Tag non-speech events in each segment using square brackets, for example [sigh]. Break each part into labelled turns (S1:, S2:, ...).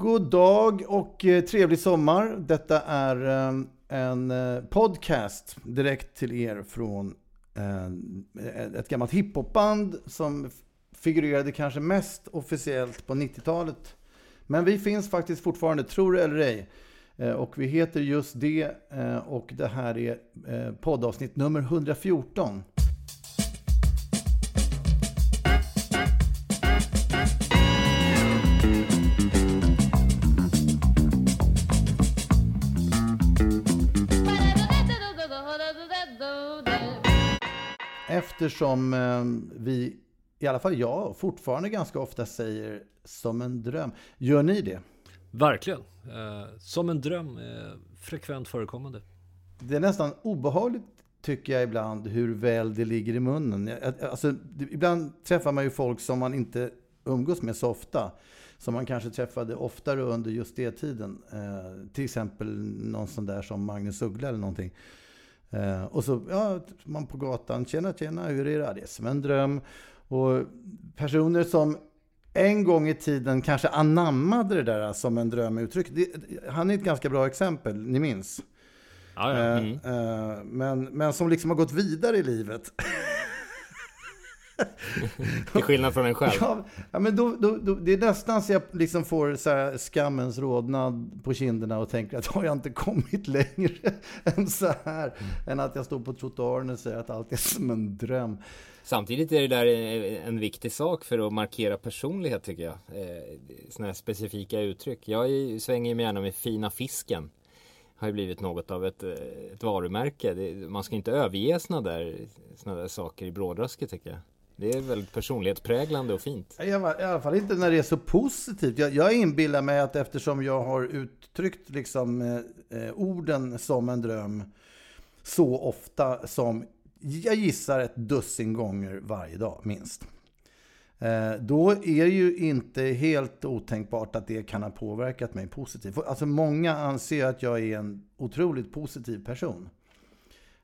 S1: God dag och eh, trevlig sommar. Detta är eh, en eh, podcast direkt till er från ett gammalt hiphopband som figurerade kanske mest officiellt på 90-talet. Men vi finns faktiskt fortfarande, tror det eller ej. Och vi heter just det och det här är poddavsnitt nummer 114. Eftersom vi, i alla fall jag, fortfarande ganska ofta säger som en dröm. Gör ni det?
S2: Verkligen. som en dröm är frekvent förekommande.
S1: Det är nästan obehagligt tycker jag ibland hur väl det ligger i munnen. Alltså, ibland träffar man ju folk som man inte umgås med så ofta. Som man kanske träffade oftare under just det tiden. Eh, till exempel någon sån där som Magnus Uggla eller någonting. Eh, och så, ja, man på gatan, tjena tjena, hur är det? Det är som en dröm. Och personer som en gång i tiden kanske anammade det där som en drömuttryck. Han är ett ganska bra exempel, ni minns?
S2: Ja, ja. Mm.
S1: Uh, men, men som liksom har gått vidare i livet. [laughs]
S2: Till skillnad från en själv.
S1: Ja, men då, då, då, det är nästan så jag liksom får så skammens rodnad på kinderna och tänker att har jag inte kommit längre [laughs] än så här. Mm. Än att jag står på trottoaren och säger att allt är som en dröm.
S3: Samtidigt är det där en viktig sak för att markera personlighet tycker jag. Eh, sådana här specifika uttryck. Jag svänger mig gärna med fina fisken. Har ju blivit något av ett, eh, ett varumärke. man ska inte överge sådana där, såna där saker i brådrasket tycker jag. Det är väldigt personlighetspräglande och fint.
S1: I alla fall inte när det är så positivt. Jag, jag inbillar mig att eftersom jag har uttryckt liksom, eh, orden som en dröm så ofta som jag gissar ett dussin gånger varje dag, minst. Eh, då är det ju inte helt otänkbart att det kan ha påverkat mig positivt. Alltså många anser att jag är en otroligt positiv person.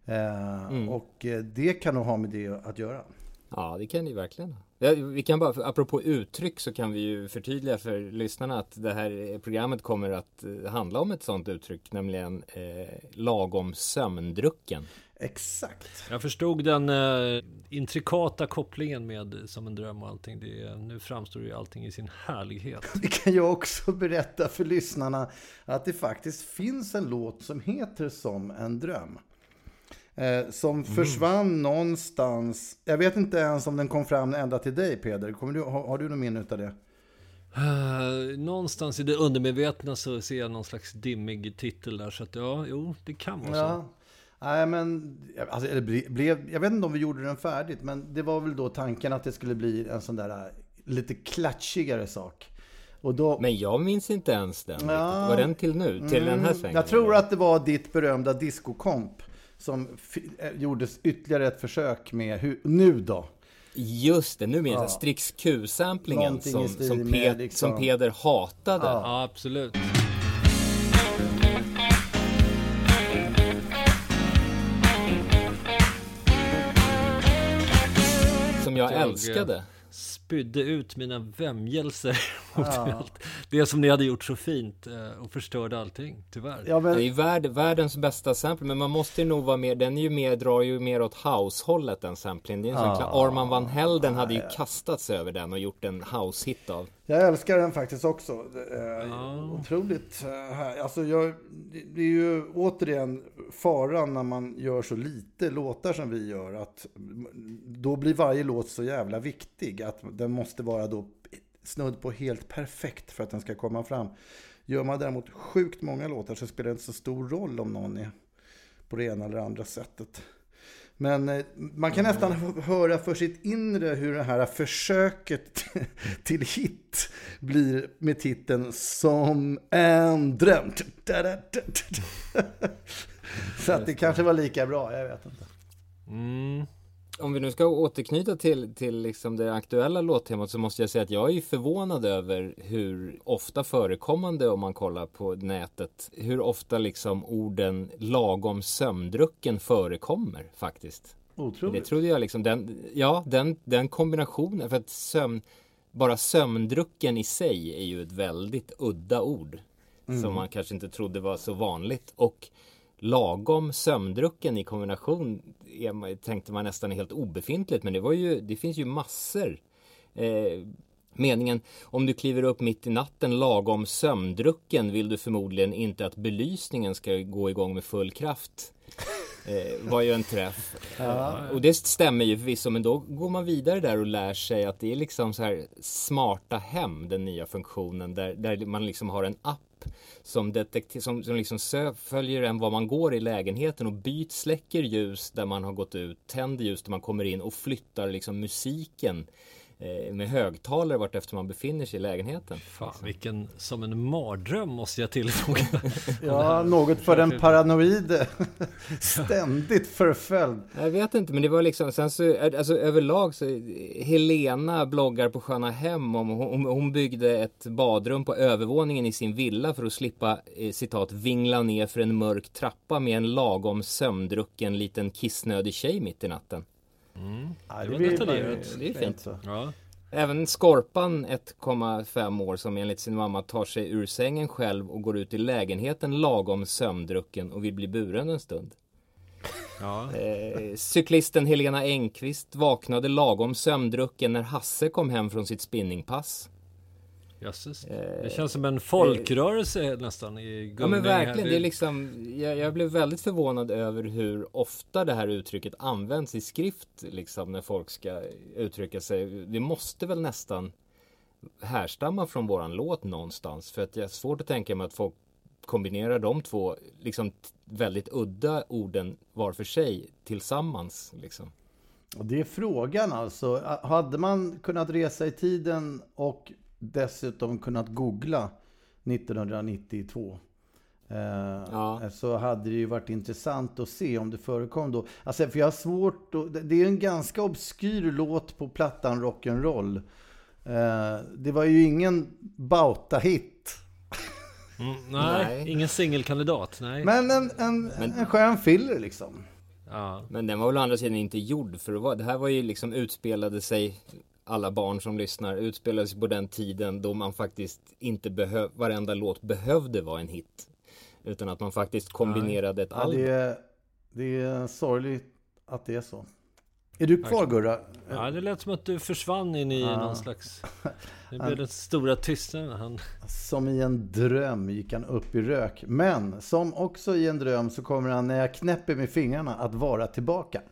S1: Eh, mm. Och eh, det kan nog ha med det att göra.
S3: Ja, det kan ju verkligen. Ja, vi kan bara, apropå uttryck så kan vi ju förtydliga för lyssnarna att det här programmet kommer att handla om ett sådant uttryck, nämligen eh, lagom sömndrucken.
S1: Exakt.
S2: Jag förstod den eh, intrikata kopplingen med Som en dröm och allting. Det, nu framstår ju allting i sin härlighet. [laughs]
S1: Det kan jag också berätta för lyssnarna att det faktiskt finns en låt som heter Som en dröm. Eh, som mm. försvann någonstans. Jag vet inte ens om den kom fram ända till dig Peder. Kommer du, har, har du något minne av det?
S2: Uh, någonstans i det undermedvetna så ser jag någon slags dimmig titel där. Så att ja, jo, det kan vara ja. så.
S1: Nej, men alltså, eller blev, jag vet inte om vi gjorde den färdigt, men det var väl då tanken att det skulle bli en sån där äh, lite klatschigare sak.
S3: Och då, men jag minns inte ens den. Ja, var den till nu? Till mm, den här svängen?
S1: Jag tror att det var ditt berömda discokomp som äh, gjordes ytterligare ett försök med hur, nu då.
S3: Just det, nu minns jag. Strix Q-samplingen som, som, Pe liksom. som Peder hatade.
S2: Ja, ja absolut.
S3: jag, jag älskade.
S2: spydde ut mina vämjelser mot ja. det som ni hade gjort så fint eh, och förstörde allting, tyvärr.
S3: Ja, men... Det är ju värld, världens bästa sample, men man måste ju nog vara mer, den är ju mer, drar ju mer åt house-hållet än samplingen. Det är en ja. sån Arman van Helden hade ju kastats över den och gjort en house-hit av.
S1: Jag älskar den faktiskt också. Ja. Otroligt här. Alltså jag, det är ju återigen faran när man gör så lite låtar som vi gör. Att då blir varje låt så jävla viktig. Att den måste vara då snudd på helt perfekt för att den ska komma fram. Gör man däremot sjukt många låtar så spelar det inte så stor roll om någon är på det ena eller andra sättet. Men eh, man kan nästan höra för sitt inre hur det här försöket [laughs] till hit blir med titeln Som en dröm. [laughs] Så att det kanske var lika bra, jag vet inte.
S3: Mm om vi nu ska återknyta till, till liksom det aktuella låttemat så måste jag säga att jag är förvånad över hur ofta förekommande om man kollar på nätet hur ofta liksom orden lagom sömndrucken förekommer faktiskt.
S1: Otroligt.
S3: Det trodde jag liksom, den, ja den, den kombinationen, för att sömn, bara sömndrucken i sig är ju ett väldigt udda ord. Mm. Som man kanske inte trodde var så vanligt. Och lagom sömndrucken i kombination tänkte man nästan är helt obefintligt. Men det var ju, det finns ju massor. Eh, meningen om du kliver upp mitt i natten lagom sömndrucken vill du förmodligen inte att belysningen ska gå igång med full kraft. Eh, var ju en träff. [laughs] Ja. Och det stämmer ju förvisso, men då går man vidare där och lär sig att det är liksom så här smarta hem, den nya funktionen, där, där man liksom har en app som, detektiv, som, som liksom följer en var man går i lägenheten och byt, släcker ljus där man har gått ut, tänder ljus där man kommer in och flyttar liksom musiken med högtalare vart efter man befinner sig i lägenheten.
S2: Fan, vilken, som en mardröm måste jag tillfoga. [laughs]
S1: ja, något för den paranoide. [laughs] Ständigt förföljd.
S3: Jag vet inte, men det var liksom, sen så, alltså överlag så, Helena bloggar på Sköna Hem om, hon, hon byggde ett badrum på övervåningen i sin villa för att slippa, eh, citat, vingla ner för en mörk trappa med en lagom sömndrucken liten kissnödig tjej mitt i natten.
S2: Mm. Ja, det, det,
S3: detaljerat. det är fint. Ja. Även Skorpan 1,5 år som enligt sin mamma tar sig ur sängen själv och går ut i lägenheten lagom sömndrucken och vill bli buren en stund. Ja. Eh, cyklisten Helena Engqvist vaknade lagom sömndrucken när Hasse kom hem från sitt spinningpass.
S2: Jösses. Eh, det känns som en folkrörelse eh, nästan i
S3: Ja men verkligen. Det är liksom, jag, jag, blev väldigt förvånad över hur ofta det här uttrycket används i skrift. Liksom när folk ska uttrycka sig. Det måste väl nästan härstamma från våran låt någonstans. För att det är svårt att tänka mig att folk kombinerar de två liksom väldigt udda orden var för sig tillsammans. Liksom.
S1: Det är frågan alltså. Hade man kunnat resa i tiden och dessutom kunnat googla 1992 eh, ja. Så hade det ju varit intressant att se om det förekom då. Alltså, för jag har svårt att, Det är en ganska obskyr låt på plattan Rock'n'Roll. Eh, det var ju ingen Bauta-hit.
S2: Mm, nej, nej, ingen singelkandidat. Nej.
S1: Men en, en, Men... en skön filler liksom.
S3: Ja. Men den var väl å andra sidan inte gjord för att vara... Det här var ju liksom utspelade sig alla barn som lyssnar utspelar sig på den tiden då man faktiskt inte behöv, varenda låt behövde vara en hit. Utan att man faktiskt kombinerade ett album.
S1: Ja, det, är, det är sorgligt att det är så. Är du kvar Gurra?
S2: Ja, det lät som att du försvann in i ja. någon slags... [laughs] Det blev den stora tystnaden. Han...
S1: Som i en dröm gick han upp i rök. Men som också i en dröm så kommer han när jag knäpper med fingrarna att vara tillbaka.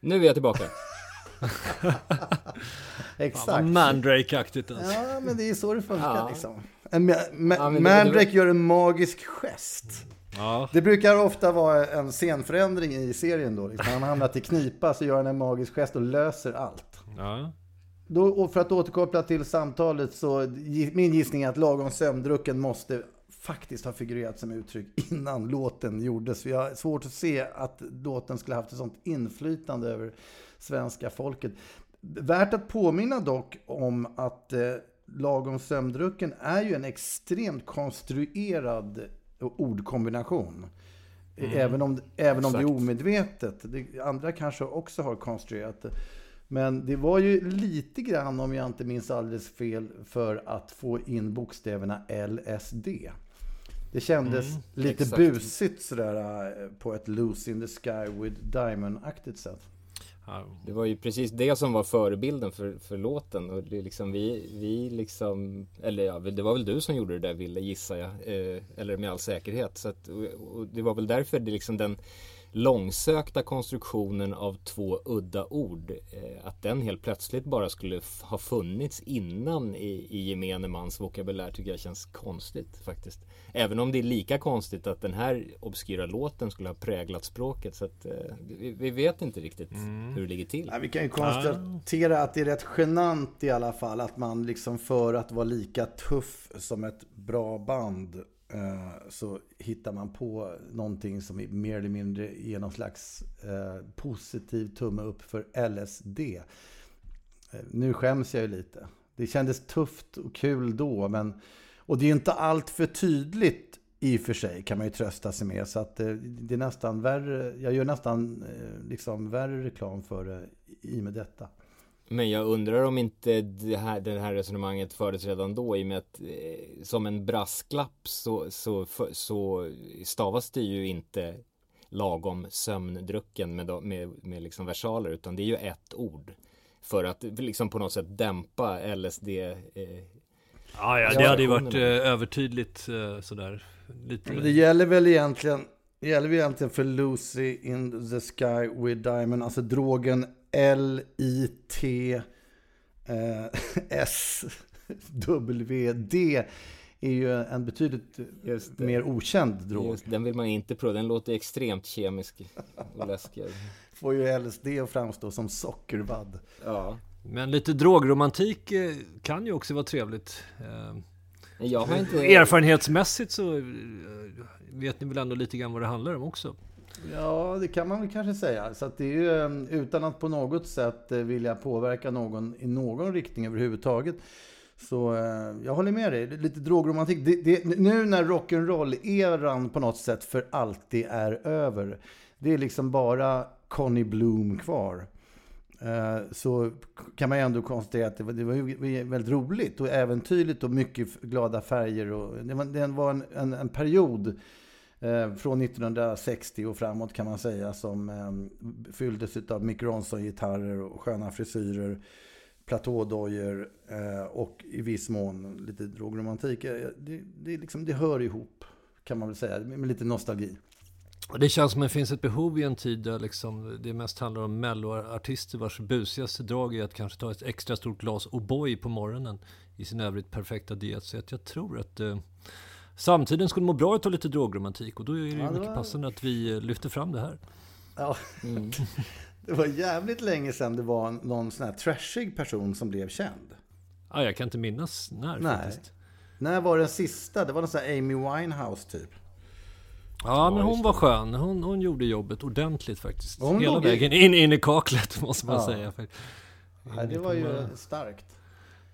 S3: Nu är jag tillbaka. [laughs] [laughs]
S1: Exakt.
S2: Mandrake-aktigt
S1: alltså. Ja, men det är så det funkar ja. liksom. En ma ma ja, Mandrake gör en magisk gest. Ja. Det brukar ofta vara en scenförändring i serien då. Liksom. Han hamnat i knipa så gör han en magisk gest och löser allt. Ja. Då, och för att återkoppla till samtalet så min gissning är att lagom sömndrucken måste faktiskt ha figurerat som uttryck innan låten gjordes. Vi har svårt att se att låten skulle haft ett sånt inflytande över svenska folket. Värt att påminna dock om att eh, lagom sömndrucken är ju en extremt konstruerad ordkombination. Mm. Även, om, även om det är omedvetet. Det, andra kanske också har konstruerat det. Men det var ju lite grann, om jag inte minns alldeles fel, för att få in bokstäverna LSD. Det kändes
S3: Mm,
S1: lite
S3: exakt.
S1: busigt sådär eh, på ett Loose in the Sky with Diamond-aktigt sätt.
S3: Det var ju precis det som var förebilden för, för låten. Och det är liksom vi, vi liksom Eller ja, det var väl du som gjorde det där Ville gissar jag eh, Eller med all säkerhet. Så att, och, och det var väl därför det liksom den långsökta konstruktionen av två udda ord eh, Att den helt plötsligt bara skulle ha funnits innan i, i gemene mans vokabulär tycker jag känns konstigt faktiskt. Även om det är lika konstigt att den här obskyra låten skulle ha präglat språket så att eh, vi, vi vet inte riktigt hur det ligger till.
S1: Ja, vi kan ju konstatera att det är rätt genant i alla fall att man liksom för att vara lika tuff som ett bra band Eh, så hittar man på någonting som är mer eller mindre ger någon slags eh, positiv tumme upp för LSD. Eh, nu skäms jag ju lite. Det kändes tufft och kul då, men och det är inte allt för tydligt i och för sig kan man ju trösta sig med. Så att eh, det är nästan värre, jag gör nästan eh, liksom värre reklam för det i och med detta.
S3: Men jag undrar om inte det här, det här resonemanget fördes redan då i och med att eh, som en brasklapp så, så, så stavas det ju inte lagom sömndrucken med, med, med liksom versaler utan det är ju ett ord. För att liksom på något sätt dämpa LSD eh,
S2: ja, ja, det hade ju varit eh, övertydligt eh, sådär. Lite...
S1: Men det gäller väl egentligen, det gäller väl egentligen för Lucy in the Sky with Diamond, alltså drogen L-I-T eh, S-W-D är ju en betydligt mer okänd drog.
S3: Just, den vill man inte prova, den låter extremt kemisk och läskig. [laughs]
S1: Får ju LSD att framstå som sockervadd.
S3: Ja.
S2: Men lite drogromantik eh, kan ju också vara trevligt. Eh,
S3: Jag har inte...
S2: Erfarenhetsmässigt så eh, vet ni väl ändå lite grann vad det handlar om också.
S1: Ja, det kan man väl kanske säga. Så att det är ju ehm, utan att på något sätt eh, vilja påverka någon i någon riktning överhuvudtaget. Så eh, jag håller med dig. Lite drogromantik. Det, det, nu när rock'n'roll-eran på något sätt för alltid är över. Det är liksom bara Connie Bloom kvar. Eh, så kan man ju ändå konstatera att det var, det var väldigt roligt och äventyrligt och mycket glada färger. Och det var, det var en, en, en period Eh, från 1960 och framåt kan man säga som ehm, fylldes av Mick Ronson-gitarrer och sköna frisyrer, platådojor eh, och i viss mån lite drogromantik. Eh, det, det, liksom, det hör ihop kan man väl säga, med lite nostalgi.
S2: Det känns som att det finns ett behov i en tid där liksom det mest handlar om melloartister vars busigaste drag är att kanske ta ett extra stort glas O'boy på morgonen i sin övrigt perfekta diet. Så jag tror att eh, samtiden skulle må bra av lite drogromantik och då är det ju
S1: Ja, det
S2: mycket
S1: var-
S2: passande att vi eh, lyfter fram det här.
S1: Ja. [laughs] Det var jävligt länge sedan det var någon sån här trashig person som blev känd.
S2: Ah, jag kan inte minnas när
S1: Nej.
S2: faktiskt.
S1: När var den sista? Det var någon sån här Amy Winehouse typ.
S2: Ja, men hon var skön. Hon, hon gjorde jobbet ordentligt faktiskt.
S1: Hon
S2: Hela vägen in, in i kaklet [laughs] måste man
S1: Ja.
S2: säga.
S1: Nej, det var ju starkt.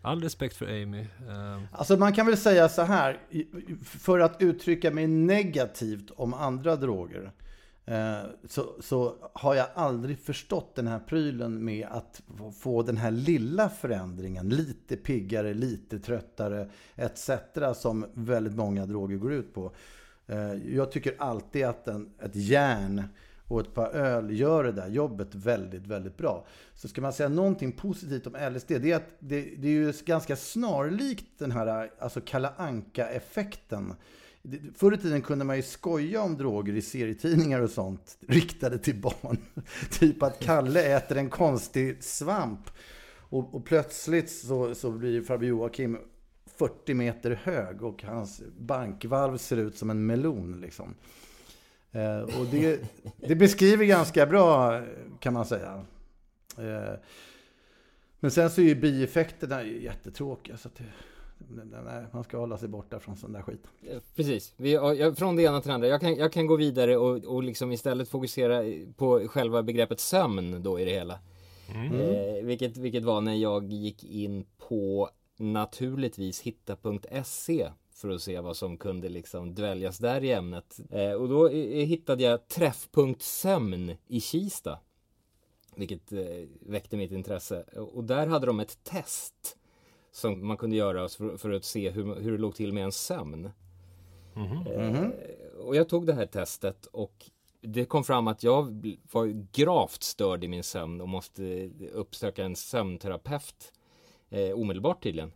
S2: All respekt för Amy. Ehm,
S1: alltså man kan väl säga så här, för att uttrycka mig negativt om andra droger. Eh, så, så har jag aldrig förstått den här prylen med att få- den här lilla förändringen. Lite piggare, lite tröttare etc. Som väldigt många droger går ut på. Eh, jag tycker alltid att en, ett järn och ett par öl gör det där jobbet väldigt, väldigt bra. Så ska man säga någonting positivt om LSD, det är att det, det är ju ganska snarlikt den här alltså Kalle Anka-effekten. Förr i tiden kunde man ju skoja om droger i serietidningar och sånt riktade till barn. [laughs] typ att Kalle äter en konstig svamp och, och plötsligt så, så blir farbror Joakim 40 meter hög och hans bankvalv ser ut som en melon. Liksom. Eh, och det, det beskriver ganska bra kan man säga. Eh, men sen så är ju bieffekterna ju jättetråkiga. Så att det, nej, man ska hålla sig borta från sån där skit.
S3: Eh, Precis, vi, från det ena till det andra. Jag kan, jag kan gå vidare och, och liksom istället fokusera på själva begreppet sömn då i det hela. Eh, vilket, vilket var när jag gick in på naturligtvis hitta.se för att se vad som kunde liksom dväljas där i ämnet. Eh, och då hittade jag Träffpunkt Sömn i Kista. Vilket eh, väckte mitt intresse. Och där hade de ett test som man kunde göra för, för att se hur, hur det låg till med en sömn. Eh, och jag tog det här testet och det kom fram att jag var gravt störd i min sömn och måste uppsöka en sömnterapeut eh, omedelbart tydligen.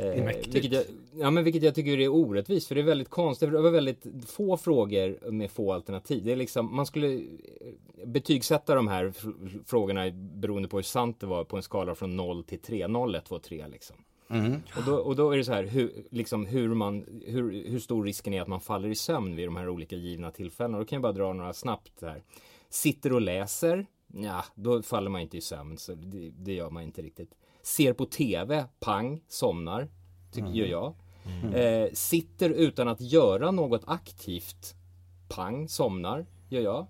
S3: Eh,
S2: Mäktigt.
S3: vilket, jag, ja, men vilket jag tycker är orättvist för det är väldigt konstigt. Det var väldigt få frågor med få alternativ. Det är liksom, man skulle eh, betygsätta de här fr- frågorna beroende på hur sant det var på en skala från 0 till 3. 0, 1, 2, 3 liksom. Och, då, och då är det så här hur, liksom hur, man, hur, hur stor risken är att man faller i sömn vid de här olika givna tillfällena. Då kan jag bara dra några snabbt här. Sitter och läser, ja, då faller man inte i sömn, så det, det gör man inte riktigt. Ser på TV, pang, somnar, tycker gör jag. Eh, sitter utan att göra något aktivt, pang, somnar, gör jag.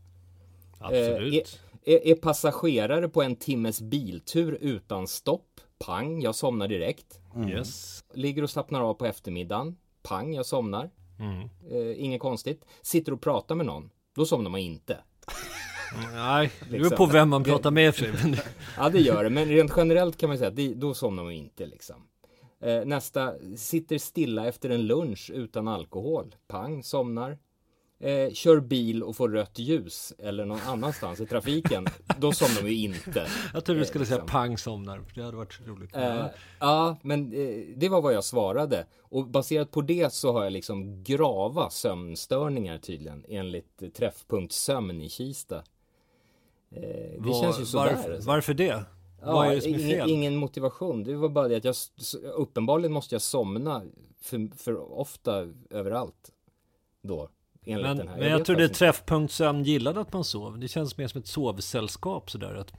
S2: Absolut.
S3: Eh, är, är passagerare på en timmes biltur utan stopp, pang, jag somnar direkt.
S2: Yes.
S3: Ligger och slappnar av på eftermiddagen. Pang, jag somnar.
S2: Mm.
S3: Eh, inget konstigt. Sitter och pratar med någon. Då somnar man inte.
S2: Nej, det beror
S3: Liksom.
S2: på vem man pratar med för sig.
S3: Ja, det gör det. Men rent generellt kan man säga att då somnar man inte liksom. Eh, nästa, sitter stilla efter en lunch utan alkohol. Pang, somnar. Eh, kör bil och får rött ljus eller någon annanstans i trafiken. Då somnar ju inte.
S2: Jag trodde du skulle säga
S3: liksom.
S2: pang somnar. Det hade varit roligt.
S3: Eh, ja, men eh, det var vad jag svarade. Och baserat på det så har jag liksom grava sömnstörningar tydligen enligt eh, träffpunkt sömn i Kista. Eh, det
S2: Vad-
S3: känns ju sådär.
S2: varför,
S3: alltså.
S2: varför det?
S3: Ja,
S2: Vad är det som är
S3: ingen,
S2: fel?
S3: ingen motivation. Det var bara det att jag uppenbarligen måste jag somna för, för ofta överallt då. Enligt
S2: Men,
S3: den här.
S2: men jag
S3: vet
S2: trodde. Träffpunkt Sömn gillade att man sov. Det känns mer som ett sovsällskap sådär. Att,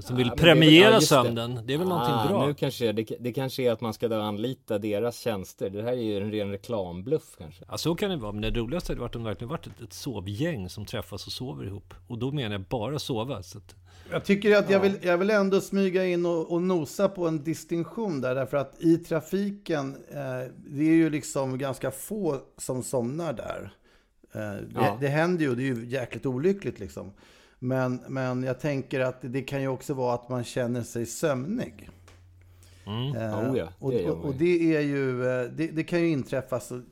S2: som vill
S3: Ja, men det är väl-
S2: premiera
S3: det.
S2: sömnen. Det är väl någonting
S3: ah,
S2: bra.
S3: Nu kanske, det, det kanske är att man ska då anlita deras tjänster. Det här är ju en ren reklambluff kanske.
S2: Ja, så kan det vara. Men det roligaste hade varit om det verkligen varit ett, ett sovgäng som träffas och sover ihop. Och då menar jag bara sova. Så att,
S1: Jag tycker att jag vill, jag vill ändå smyga in och, och nosa på en distinktion där. Därför att i trafiken, eh, det är ju liksom ganska få som somnar där. Eh, det,
S3: Ja.
S1: det händer ju, det är ju jäkligt olyckligt liksom. Men, men jag tänker att det kan ju också vara att man känner sig sömnig. Eh,
S3: Oh ja,
S1: och, och, och det är ju, eh, det, det kan ju inträffa så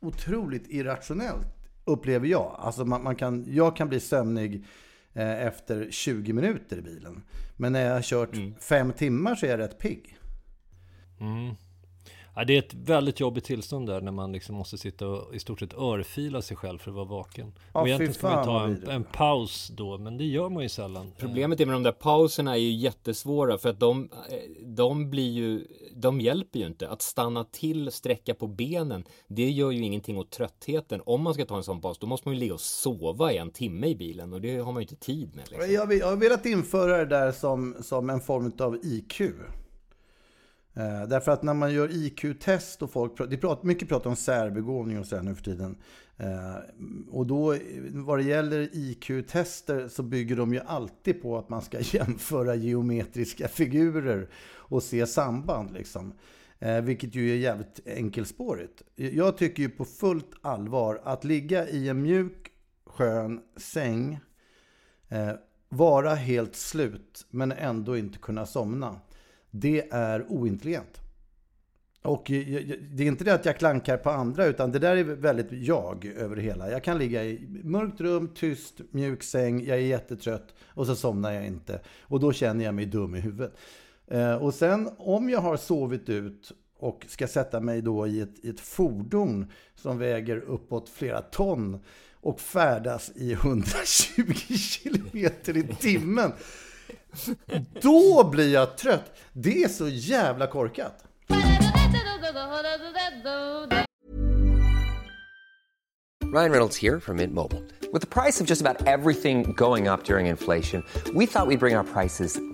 S1: otroligt irrationellt, upplever jag. Alltså man, man kan, jag kan bli sömnig eh, efter 20 minuter i bilen. Men när jag har kört
S3: Mm.
S1: fem timmar så är jag rätt pigg.
S2: Ja, det är ett väldigt jobbigt tillstånd där när man liksom måste sitta och i stort sett örfila sig själv för att vara vaken.
S1: Ja,
S2: och egentligen ska man ta en, en paus då, men det gör man ju sällan.
S3: Problemet är med de där pauserna är ju jättesvåra för att de, eh, de blir ju, de hjälper ju inte. Att stanna till, sträcka på benen, det gör ju ingenting åt tröttheten. Om man ska ta en sån paus, då måste man ju ligga och sova i en timme i bilen och det har man ju inte tid med. Liksom.
S1: Jag, vill- jag har velat införa det där som, som en form av IQ. Eh, därför att när man gör IQ-test och folk pratar, det pratar, mycket pratar om särbegåvning och så här nu för tiden. Eh, och då vad det gäller IQ-tester så bygger de ju alltid på att man ska [laughs] jämföra geometriska figurer och se samband liksom. Eh, vilket ju är jävligt enkelspårigt. Jag tycker ju på fullt allvar att ligga i en mjuk, skön säng Eh, vara helt slut men ändå inte kunna somna. Det är ointelligent. Och eh, det är inte det att jag klankar på andra utan det där är väldigt jag över det hela. Jag kan ligga i mörkt rum, tyst, mjuk säng, jag är jättetrött och så somnar jag inte. Och då känner jag mig dum i huvudet. Eh, och sen om jag har sovit ut och ska sätta mig då i ett, i ett fordon som väger uppåt flera ton och färdas i 120 kilometer i timmen. [laughs] Då blir jag trött. Det är så jävla korkat.
S4: Ryan Reynolds här från Mint Mobile. Med priset på nästan allt som går upp under inflationen, trodde vi att vi skulle bring priser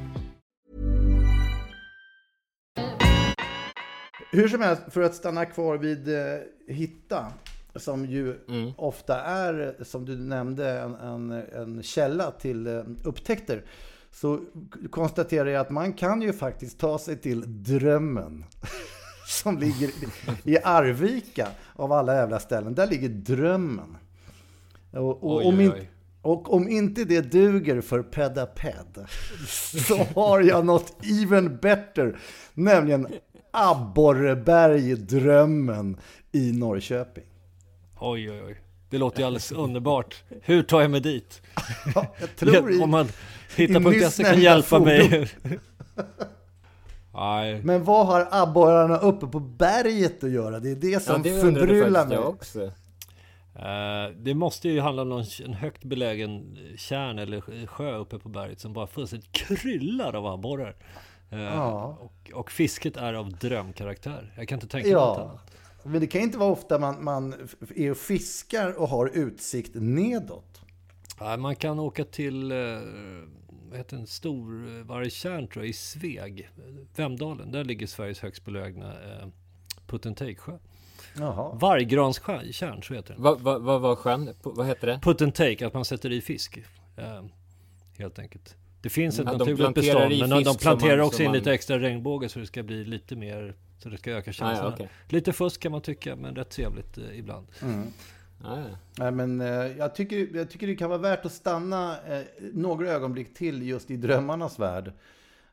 S1: Hur som helst, för att stanna kvar vid eh, Hitta, som ju ofta är, som du nämnde, en, en, en källa till eh, upptäckter, så konstaterar jag att man kan ju faktiskt ta sig till Drömmen. [laughs] Som ligger i Arvika, av alla jävla ställen. Där ligger Drömmen. Och, och,
S2: Oj,
S1: om in-
S2: oj.
S1: och om inte det duger för Pedaped [laughs] så har jag något even better, nämligen Abborreberg Drömmen i Norrköping.
S2: Oj, oj, oj. Det låter ju alldeles underbart. Hur tar jag mig dit?
S1: Ja, jag tror i,
S2: Om man
S1: i
S2: hittar på
S1: nyss
S2: kan hjälpa mig. [laughs] Nej,
S1: Men vad har abborrarna uppe på berget att göra? Det är det
S3: Ja,
S1: som
S3: det undrade
S1: förbryllar mig.
S3: också.
S2: Eh, det måste ju handla om någon, en högt belägen tjärn eller sjö uppe på berget som bara fullständigt kryllar av abborrar. Eh,
S1: Ja.
S2: och, och fisket är av drömkaraktär. Jag kan inte tänka mig något
S1: Ja,
S2: annat.
S1: men det kan inte vara ofta man, man är och fiskar och har utsikt nedåt.
S2: Nej, man kan åka till, eh, vad heter en stor eh, vargtjärn tror jag, i Sveg, Vemdalen. Där ligger Sveriges högst belägna eh, put and take-sjö.
S1: Jaha.
S2: Vargranstjärn, så heter den.
S3: Vad vad- vad var sjön? På- Vad heter det?
S2: Put and take, att man sätter i fisk. Eh, helt enkelt. Det finns ett
S3: Ja,
S2: naturligt bestånd, men de, planterar
S3: man-
S2: också in
S3: man-
S2: lite extra regnbåge så det ska bli lite mer, så det ska öka känslan.
S3: Ah, ja, okej.
S2: Lite fusk kan man tycka, men rätt trevligt eh, ibland.
S3: Ah, ja.
S1: Nej, men, eh, jag, tycker, jag tycker det kan vara värt att stanna eh, några ögonblick till just i drömmarnas värld.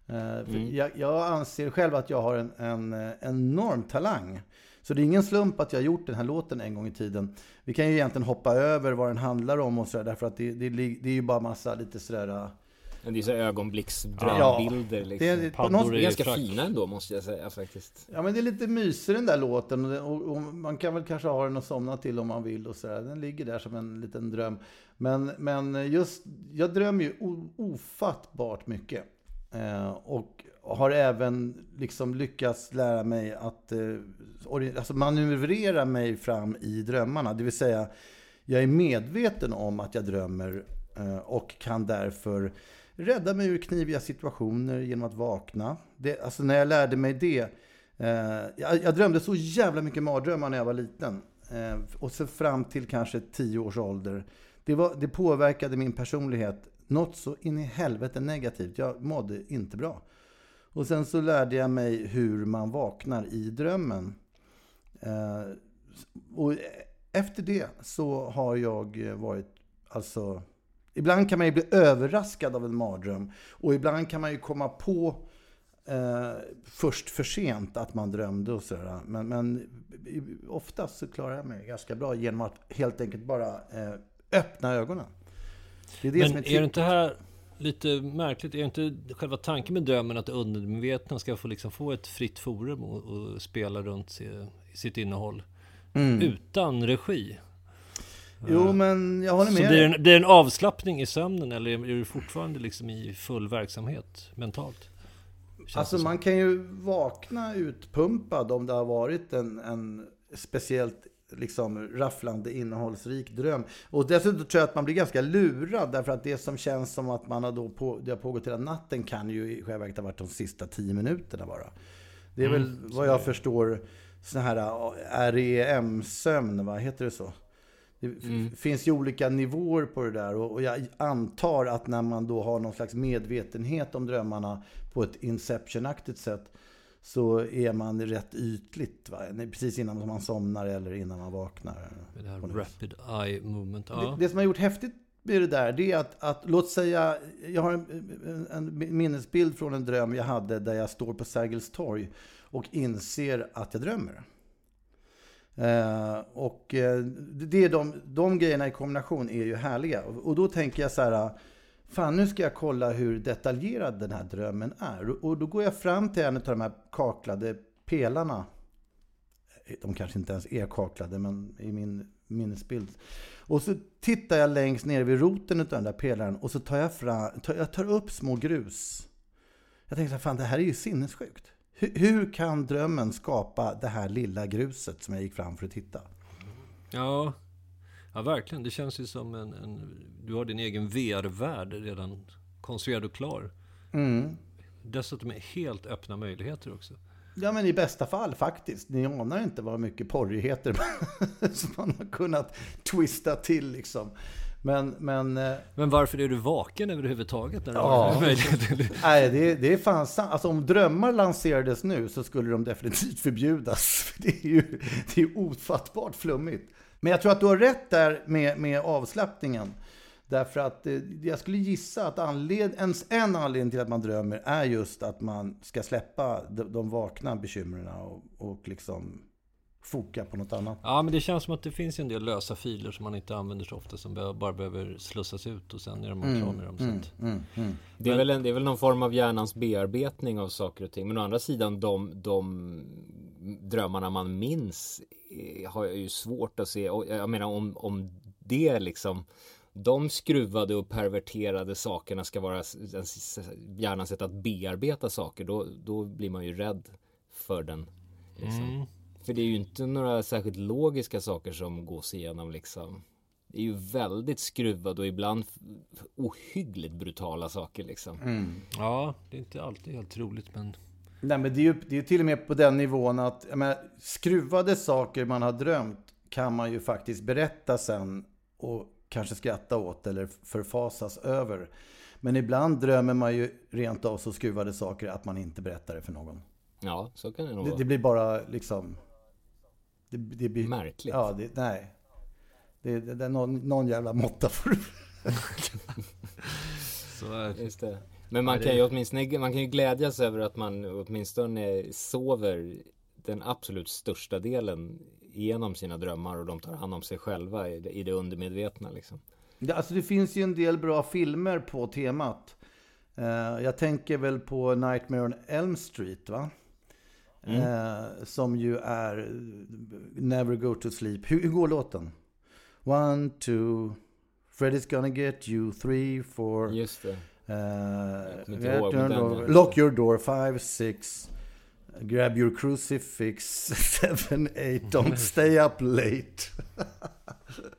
S1: Eh, för jag, jag anser själv att jag har en, en eh, enorm talang. Så det är ingen slump att jag har gjort den här låten en gång i tiden. Vi kan ju egentligen hoppa över vad den handlar om och sådär, därför att det, det, det är ju bara massa lite sådär...
S3: Men Det är så ögonblicksdrömbilder liksom.
S1: det är, på
S2: Paddor
S1: något,
S2: i-
S3: Ganska
S2: frack.
S3: fina ändå måste jag säga faktiskt.
S1: Ja men det är lite mysig den där låten och, och, och man kan väl kanske ha den att somna till om man vill och sådär. Den ligger där som en liten dröm. Men, men just, jag drömmer ju ofattbart mycket. Eh, och har även liksom lyckats lära mig att eh, alltså manövrera mig fram i drömmarna. Det vill säga, jag är medveten om att jag drömmer eh, och kan därför rädda mig ur kniviga situationer genom att vakna. Det, alltså när jag lärde mig det. Eh, jag, jag drömde så jävla mycket mardrömmar när jag var liten. Eh, och så fram till kanske 10 års ålder. Det, var, det påverkade min personlighet något så in i helvete negativt. Jag mådde inte bra. Och sen så lärde jag mig hur man vaknar i drömmen. Eh, och efter det så har jag varit, alltså, ibland kan man ju bli överraskad av en mardröm. Och ibland kan man ju komma på eh, först för sent att man drömde och sådär. Men, men oftast så klarar jag mig ganska bra genom att helt enkelt bara eh, öppna ögonen. Det är det
S2: Men
S1: som är,
S2: är det inte här lite märkligt? Är inte själva tanken med drömmen att det undermedvetna ska få, liksom få ett fritt forum och, och spela runt sitt innehåll
S1: Mm.
S2: utan regi?
S1: Jo, men jag håller
S2: Så
S1: med
S2: blir det, en, blir det en avslappning i sömnen eller är du fortfarande liksom i full verksamhet mentalt? Känns
S1: Alltså man kan ju vakna utpumpad om det har varit en, en speciellt liksom rafflande innehållsrik dröm. Och dessutom tror jag att man blir ganska lurad därför att det som känns som att man har då på, det har pågått hela natten kan ju i själva verket ha varit de sista tio minuterna bara. Det är
S2: Mm,
S1: väl vad jag förstår sån här REM-sömn, vad heter det så? Det mm. finns ju olika nivåer på det där och jag antar att när man då har någon slags medvetenhet om drömmarna på ett Inception-aktigt sätt så är man rätt ytligt. Va? Precis innan man somnar eller innan man vaknar.
S2: Det här rapid eye movement. Ja.
S1: Det, det, som har gjort häftigt med det där, det är att, att låt säga, jag har en, en, minnesbild från en dröm jag hade där jag står på Sergels torg och inser att jag drömmer. Eh, och eh, det är de, de grejerna i kombination är ju härliga. Och, och då tänker jag så här, fan nu ska jag kolla hur detaljerad den här drömmen är. Och då går jag fram till en av de här kaklade pelarna. Eh, de kanske inte ens är kaklade, men i min minnesbild. Och så tittar jag längst ner vid roten av den där pelaren och så tar jag fram, tar, jag tar upp små grus. Jag tänker så här, fan det här är ju sinnessjukt. Hur, hur kan drömmen skapa det här lilla gruset som jag gick fram för att titta?
S2: Ja, Ja, verkligen. Det känns ju som en... en du har din egen VR-värld redan konstruerad och klar.
S1: Mm.
S2: Dessutom är helt öppna möjligheter också.
S1: Ja, men i bästa fall faktiskt. Ni anar inte vad mycket porrigheter [laughs] som man har kunnat twista till liksom. Men, men, eh,
S2: men varför är du vaken överhuvudtaget? När du
S1: ja, [laughs] Nej, det, det är fan sant. Alltså om drömmar lanserades nu så skulle de definitivt förbjudas. [laughs] Det är ju det är ofattbart flummigt. Men jag tror att du har rätt där med, med avslappningen. Därför att eh, jag skulle gissa att anled, en, en anledning till att man drömmer är just att man ska släppa de, de vakna bekymren och, och liksom foka på något annat.
S2: Ja, men det känns som att det finns en del lösa filer som man inte använder så ofta som bara behöver slussas ut och sen är man mm, klar med dem.
S1: Mm, mm, mm,
S3: det, är väl en, det är väl någon form av hjärnans bearbetning av saker och ting. Men å andra sidan de, de drömmarna man minns eh, har jag ju svårt att se. jag menar om, om det liksom de skruvade och perverterade sakerna ska vara hjärnans sätt att bearbeta saker. Då, då blir man ju rädd för den. Liksom. För det är ju inte några särskilt logiska saker som gås igenom liksom. Det är ju väldigt skruvad och ibland ohyggligt brutala saker liksom.
S1: Mm.
S2: Ja, det är inte alltid helt roligt men...
S1: Nej men det är ju det är till och med på den nivån att menar, skruvade saker man har drömt kan man ju faktiskt berätta sen och kanske skratta åt eller förfasas över. Men ibland drömmer man ju rent av så skruvade saker att man inte berättar det för någon.
S3: Ja, så kan det nog
S1: det,
S3: vara.
S1: Det blir bara liksom det, det blir,
S3: Märkligt.
S1: Ja, det, nej. Det, det, det är någon, någon jävla måtta för
S3: Så Just det. Men man kan ju åtminstone man kan ju glädjas över att man åtminstone sover den absolut största delen genom sina drömmar och de tar hand om sig själva i det undermedvetna liksom.
S1: Det, alltså det finns ju en del bra filmer på temat. Uh, jag tänker väl på Nightmare on Elm Street va? Mm. Eh, som ju är Never Go To Sleep. Hur, hur går låten? One, two, Freddy's gonna get you, three, four.
S3: Just det.
S1: Uh, door, lock your door, five, six. Grab your crucifix, [laughs] seven, eight. Don't stay up late. [laughs]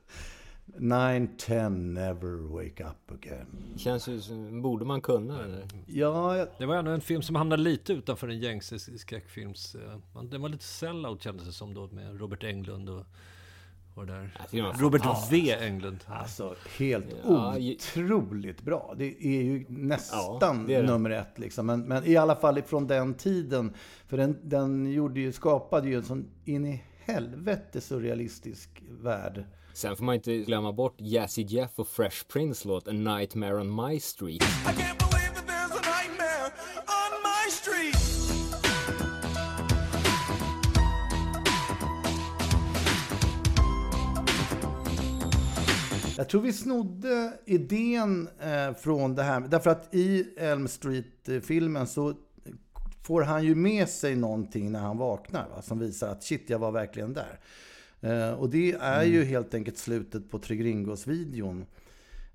S1: 9-10 never wake up again.
S3: Känns ju som, borde man kunna eller?
S1: Ja, jag...
S2: Det var ändå en film som hamnade lite utanför den gängse skräckfilms... Eh, den var lite sellout kändes det som då med Robert Englund och... och där. Robert V Englund.
S1: Alltså helt ja, otroligt bra. Det är ju nästan ja, är nummer ett liksom. Men, men, i alla fall från den tiden. För den, den gjorde ju, skapade ju en sån in i helvete surrealistisk värld.
S3: Sen får man inte glömma bort Jazzy Jeff och Fresh Prince låt A Nightmare on My Street.
S1: Jag tror vi snodde idén eh, från det här. Därför att i Elm Street-filmen så får han ju med sig någonting när han vaknar. Va? Som visar att shit, jag var verkligen där. Eh, och det är mm. ju helt enkelt slutet på Trygringos-videon.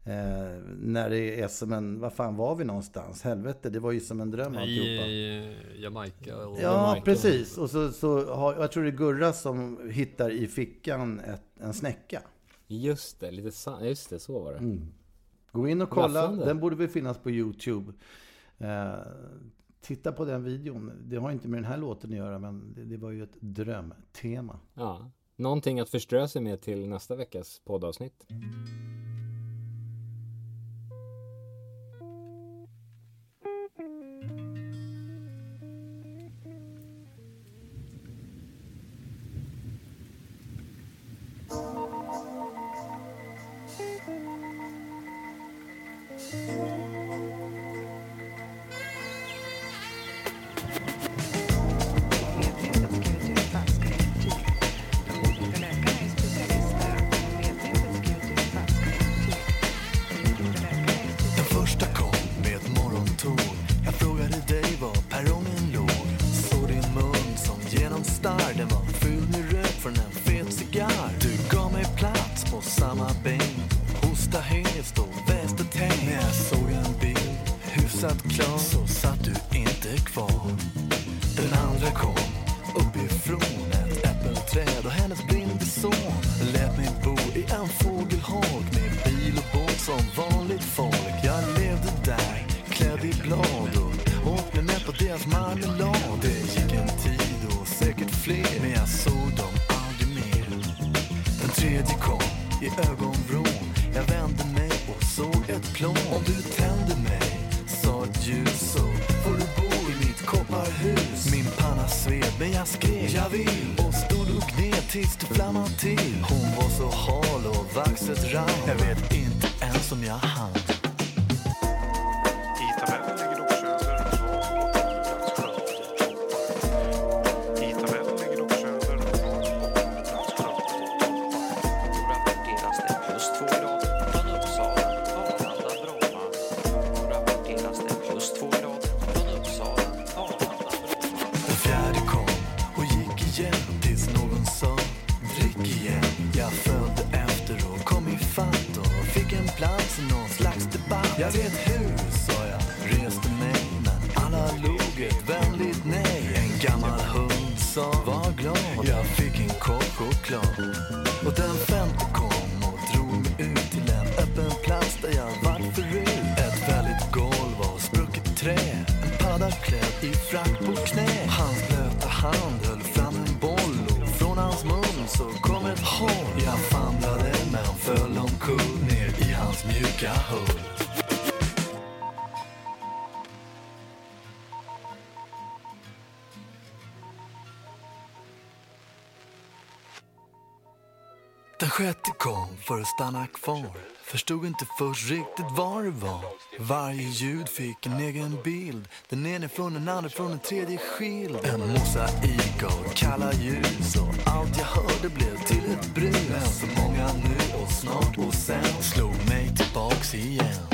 S1: Eh, när det är som en, vad fan var vi någonstans? Helvete, det var ju som en dröm
S2: alltihopa. I Jamaica.
S1: Och ja, Jamaica. precis. Och så, så har, jag tror det är Gurra som hittar i fickan ett, en snäcka.
S3: Just det, lite just det, så var det. Mm.
S1: Gå in och kolla, den borde väl finnas på YouTube. Eh, titta på den videon. Det har inte med den här låten att göra, men det, det var ju ett drömtema.
S3: Ja.
S5: Någonting att förströ sig med till nästa veckas poddavsnitt.
S6: Den sjätte kom för att stanna kvar. Förstod inte först riktigt vad det var. Varje ljud fick en egen bild. Den ene från den andra från den tredje skild. En mosaik av kalla ljus och allt jag hörde blev till ett brus. Men så många nu och snart och sen slog mig tillbaks igen.